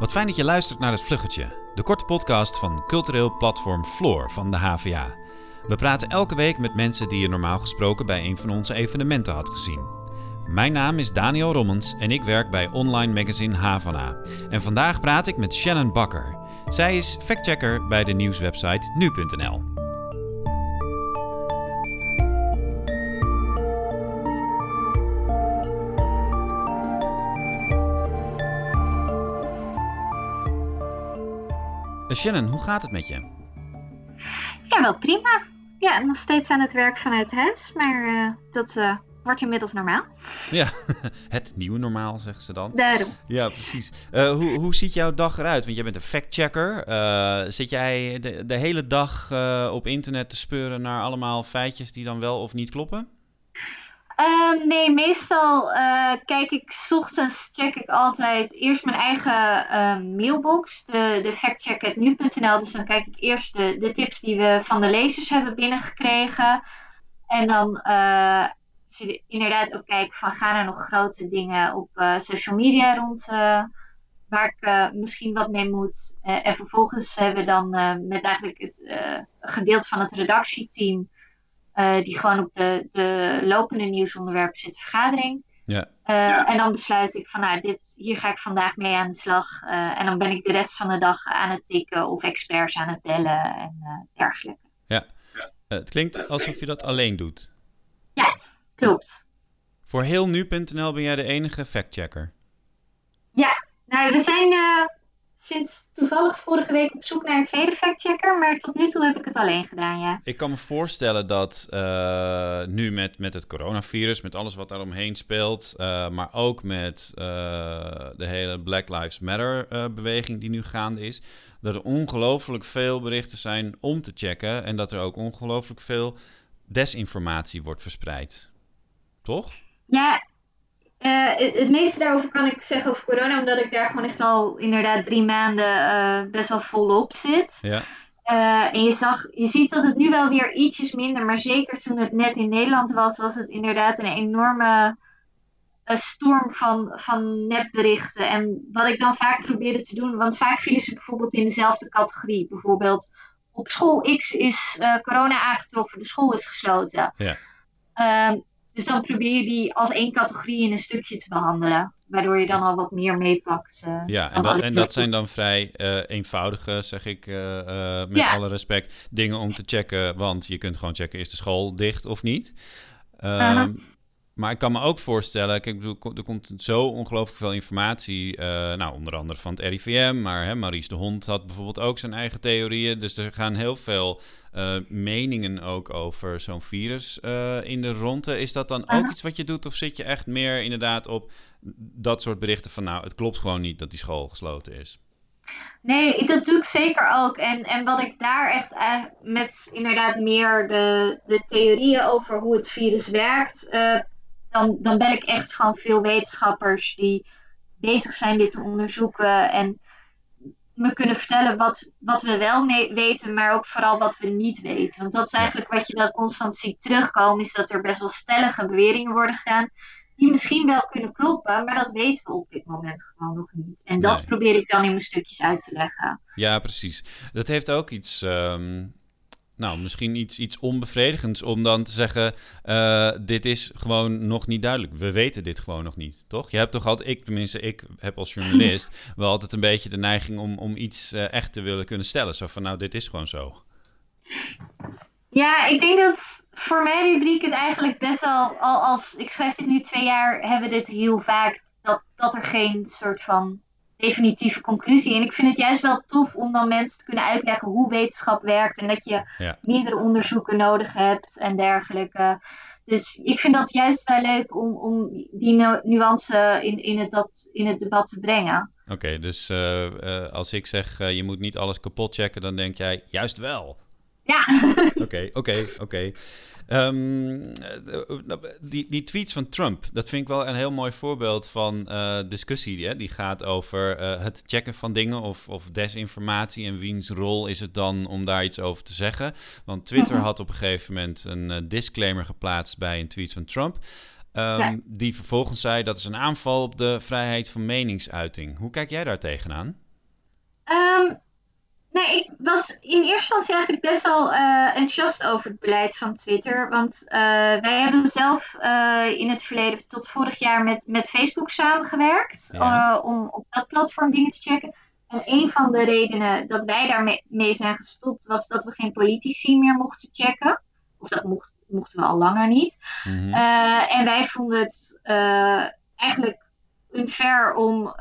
Wat fijn dat je luistert naar het Vluggetje, de korte podcast van cultureel platform Floor van de HVA. We praten elke week met mensen die je normaal gesproken bij een van onze evenementen had gezien. Mijn naam is Daniel Rommens en ik werk bij online magazine Havana. En vandaag praat ik met Shannon Bakker. Zij is factchecker bij de nieuwswebsite nu.nl. Shannon, hoe gaat het met je? Ja, wel prima. Ja, nog steeds aan het werk vanuit huis, maar uh, dat uh, wordt inmiddels normaal. Ja, het nieuwe normaal, zeggen ze dan. Daarom. Ja, precies. Uh, hoe, hoe ziet jouw dag eruit? Want jij bent een factchecker. zit jij de, de hele dag op internet te speuren naar allemaal feitjes die dan wel of niet kloppen? Uh, nee, meestal uh, kijk ik, s ochtends check ik altijd eerst mijn eigen uh, mailbox, de, de factcheck.nu.nl. Dus dan kijk ik eerst de, de tips die we van de lezers hebben binnengekregen. En dan uh, inderdaad ook kijken van gaan er nog grote dingen op social media rond waar ik misschien wat mee moet. en vervolgens hebben we dan met eigenlijk het gedeelte van het redactieteam uh, die gewoon op de, de lopende nieuwsonderwerpen zit vergadering. Ja. Uh, En dan besluit ik van nou, dit, hier ga ik vandaag mee aan de slag. Uh, en dan ben ik de rest van de dag aan het tikken of experts aan het bellen en dergelijke. Ja, het klinkt alsof je dat alleen doet. Ja, klopt. Voor heel nu.nl ben jij de enige factchecker. Ja, nou we zijn sinds toevallig vorige week op zoek naar een tweede factchecker, maar tot nu toe heb ik het alleen gedaan, ja. Ik kan me voorstellen dat uh, nu met, met het coronavirus, met alles wat daaromheen speelt, uh, maar ook met uh, de hele Black Lives Matter beweging die nu gaande is, dat er ongelooflijk veel berichten zijn om te checken en dat er ook ongelooflijk veel desinformatie wordt verspreid. Toch? Ja, uh, het, meeste daarover kan ik zeggen over corona, omdat ik daar gewoon echt al inderdaad drie maanden uh, best wel volop zit. Ja. Uh, en je, zag, je ziet dat het nu wel weer ietsjes minder, maar zeker toen het net in Nederland was, was het inderdaad een enorme storm van, van nepberichten. En wat ik dan vaak probeerde te doen, want vaak vielen ze bijvoorbeeld in dezelfde categorie. Bijvoorbeeld op school X is corona aangetroffen, de school is gesloten. Ja. Ehm, dus dan probeer je die als één categorie in een stukje te behandelen. Waardoor je dan al wat meer meepakt. Uh, ja, en dat, en dat zijn dan vrij uh, eenvoudige, zeg ik uh, met ja. alle respect, dingen om te checken. Want je kunt gewoon checken, is de school dicht of niet? -huh. Maar ik kan me ook voorstellen, kijk, er komt zo ongelooflijk veel informatie, uh, nou, onder andere van het RIVM, maar hè, Maurice de Hond had bijvoorbeeld ook zijn eigen theorieën. Dus er gaan heel veel uh, meningen ook over zo'n virus uh, in de ronde. Is dat dan ook iets wat je doet, of zit je echt meer inderdaad op dat soort berichten van, nou, het klopt gewoon niet dat die school gesloten is? Nee, dat doe ik zeker ook. En, en wat ik daar echt uh, met inderdaad meer de, de theorieën over hoe het virus werkt, uh, dan, dan ben ik echt van veel wetenschappers die bezig zijn dit te onderzoeken en me kunnen vertellen wat, wat we wel weten, maar ook vooral wat we niet weten. Want dat is eigenlijk wat je dan constant ziet terugkomen, is dat er best wel stellige beweringen worden gedaan, die misschien wel kunnen kloppen, maar dat weten we op dit moment gewoon nog niet. En dat nee. probeer ik dan in mijn stukjes uit te leggen. Ja, precies. Dat heeft ook iets. Um nou, misschien iets, iets onbevredigends om dan te zeggen: uh, dit is gewoon nog niet duidelijk. We weten dit gewoon nog niet, toch? Je hebt toch altijd, ik tenminste, ik heb als journalist wel altijd een beetje de neiging om, om iets uh, echt te willen kunnen stellen. Zo van: nou, dit is gewoon zo. Ja, ik denk dat voor mijn rubriek het eigenlijk best wel, al als ik schrijf dit nu twee jaar, hebben we dit heel vaak, dat, dat er geen soort van definitieve conclusie. En ik vind het juist wel tof om dan mensen te kunnen uitleggen hoe wetenschap werkt en dat je ja. meerdere onderzoeken nodig hebt en dergelijke. Dus ik vind dat juist wel leuk om, om die nu nuance in, in, het, dat, in het debat te brengen. Oké, okay, dus uh, uh, als ik zeg uh, je moet niet alles kapot checken, dan denk jij juist wel. Ja. Oké, oké, oké. Um, die, die tweets van Trump, dat vind ik wel een heel mooi voorbeeld van uh, discussie. Hè? Die gaat over uh, het checken van dingen of, of desinformatie. En wiens rol is het dan om daar iets over te zeggen? Want Twitter had op een gegeven moment een uh, disclaimer geplaatst bij een tweet van Trump. Um, ja. Die vervolgens zei dat is een aanval op de vrijheid van meningsuiting. Hoe kijk jij daar tegenaan? Um, nee, ik was in eerste instantie eigenlijk best wel uh, enthousiast over het beleid van Twitter. Want uh, wij hebben zelf uh, in het verleden tot vorig jaar met, met Facebook samengewerkt. Ja. om op dat platform dingen te checken. En een van de redenen dat wij daarmee mee zijn gestopt was dat we geen politici meer mochten checken. Of dat mocht, mochten we al langer niet. Mm -hmm. en wij vonden het eigenlijk unfair om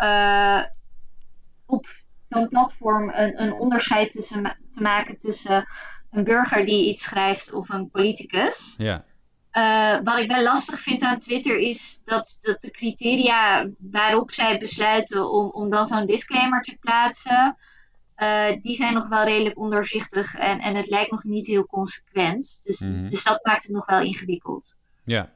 zo'n platform een, een onderscheid tussen, te maken tussen een burger die iets schrijft of een politicus. Ja. Uh, wat ik wel lastig vind aan Twitter is dat, dat de criteria waarop zij besluiten om, om dan zo'n disclaimer te plaatsen, uh, die zijn nog wel redelijk onderzichtig en, en het lijkt nog niet heel consequent. Dus, mm -hmm. dus dat maakt het nog wel ingewikkeld. Ja,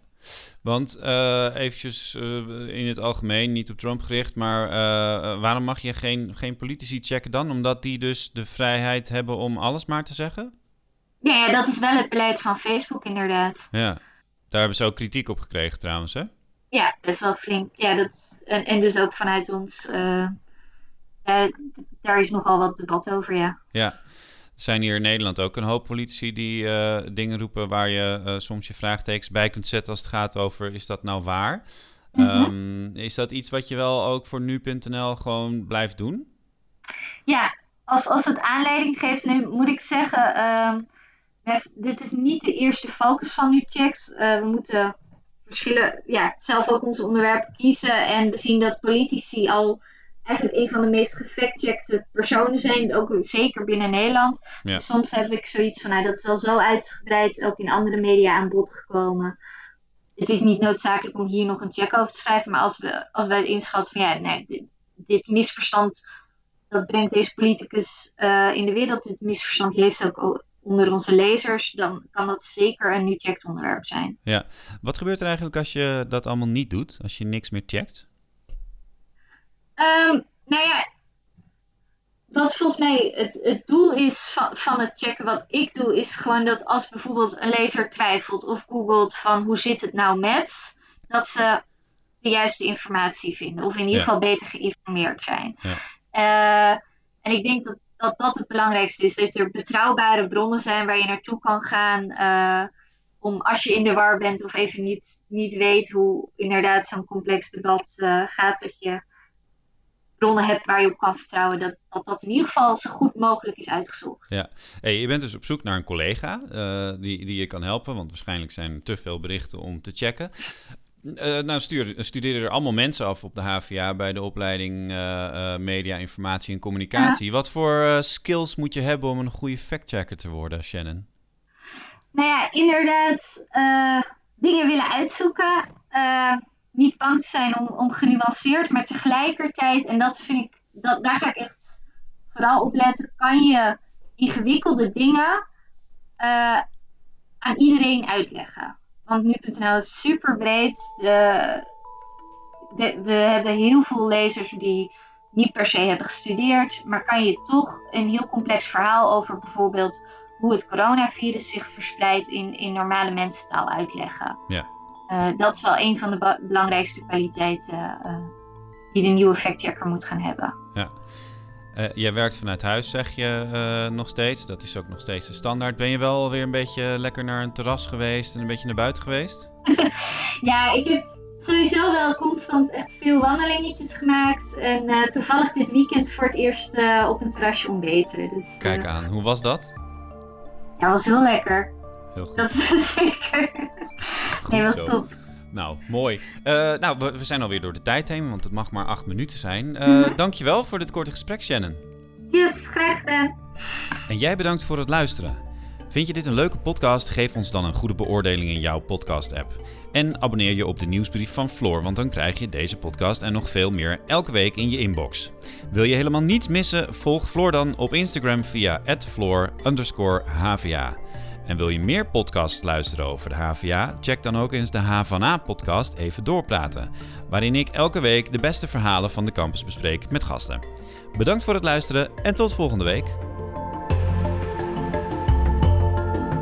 want uh, eventjes uh, in het algemeen, niet op Trump gericht, maar uh, waarom mag je geen, geen politici checken dan? Omdat die dus de vrijheid hebben om alles maar te zeggen? Ja, dat is wel het beleid van Facebook inderdaad. Ja, daar hebben ze ook kritiek op gekregen trouwens, hè? Ja, dat is wel flink. Ja, dat, en, en dus ook vanuit ons, daar is nogal wat debat over, ja. Ja, zijn hier in Nederland ook een hoop politici die uh, dingen roepen waar je uh, soms je vraagtekens bij kunt zetten als het gaat over is dat nou waar? Mm -hmm. um, is dat iets wat je wel ook voor nu.nl gewoon blijft doen? Ja, als, als het aanleiding geeft, nu moet ik zeggen, uh, dit is niet de eerste focus van NuChecks. Uh, we moeten verschillen, ja, zelf ook onze onderwerpen kiezen en we zien dat politici al eigenlijk een van de meest gefactcheckte personen zijn, ook zeker binnen Nederland. Ja. Dus soms heb ik zoiets van, nou, dat is al zo uitgebreid ook in andere media aan bod gekomen. Het is niet noodzakelijk om hier nog een check over te schrijven, maar als we, als wij inschatten van, ja, nee, dit, dit misverstand, dat brengt deze politicus uh, in de wereld, dit misverstand leeft ook onder onze lezers, dan kan dat zeker een nu checked onderwerp zijn. Ja, wat gebeurt er eigenlijk als je dat allemaal niet doet, als je niks meer checkt? Um, nou ja, wat volgens mij het, het doel is van, van het checken wat ik doe, is gewoon dat als bijvoorbeeld een lezer twijfelt of googelt van hoe zit het nou met, dat ze de juiste informatie vinden. Of in ieder geval beter geïnformeerd zijn. Ja. Uh, en ik denk dat, dat dat het belangrijkste is. Dat er betrouwbare bronnen zijn waar je naartoe kan gaan. Uh, om als je in de war bent of even niet, niet weet hoe inderdaad zo'n complex debat uh, gaat, dat je bronnen hebt waar je op kan vertrouwen, dat, dat dat in ieder geval zo goed mogelijk is uitgezocht. Ja, hey, je bent dus op zoek naar een collega uh, die, die je kan helpen, want waarschijnlijk zijn er te veel berichten om te checken. Uh, nou, stuur, er allemaal mensen af op de HVA bij de opleiding uh, Media, Informatie en Communicatie. Ja. Wat voor skills moet je hebben om een goede factchecker te worden, Shannon? Nou ja, inderdaad, dingen willen uitzoeken niet bang te zijn om, om genuanceerd, maar tegelijkertijd, en dat vind ik, dat, daar ga ik echt vooral op letten, kan je ingewikkelde dingen uh, aan iedereen uitleggen. Want nu.nl is super breed. De, de, we hebben heel veel lezers die niet per se hebben gestudeerd, maar kan je toch een heel complex verhaal over bijvoorbeeld hoe het coronavirus zich verspreidt in, in normale mensentaal uitleggen. Ja. Uh, dat is wel een van de belangrijkste kwaliteiten uh, die de nieuwe factchecker moet gaan hebben. Ja. Uh, jij werkt vanuit huis, zeg je nog steeds. Dat is ook nog steeds de standaard. Ben je wel weer een beetje lekker naar een terras geweest en een beetje naar buiten geweest? ja, ik heb sowieso wel constant echt veel wandelingetjes gemaakt. En toevallig dit weekend voor het eerst op een terrasje ontbeten. Dus, Kijk aan, hoe was dat? Ja, was heel lekker. Heel goed. Dat is zeker. Goed nee, top. Nou, mooi. Uh, nou, we, we, zijn alweer door de tijd heen, want het mag maar acht minuten zijn. Uh, mm -hmm. Dankjewel voor dit korte gesprek, Shannon. Yes, graag gedaan. En jij bedankt voor het luisteren. Vind je dit een leuke podcast? Geef ons dan een goede beoordeling in jouw podcast-app. En abonneer je op de nieuwsbrief van Floor, want dan krijg je deze podcast en nog veel meer elke week in je inbox. Wil je helemaal niets missen? Volg Floor dan op Instagram via @floor_hva. En wil je meer podcasts luisteren over de HVA? Check dan ook eens de HVA-podcast Even Doorpraten, waarin ik elke week de beste verhalen van de campus bespreek met gasten. Bedankt voor het luisteren en tot volgende week.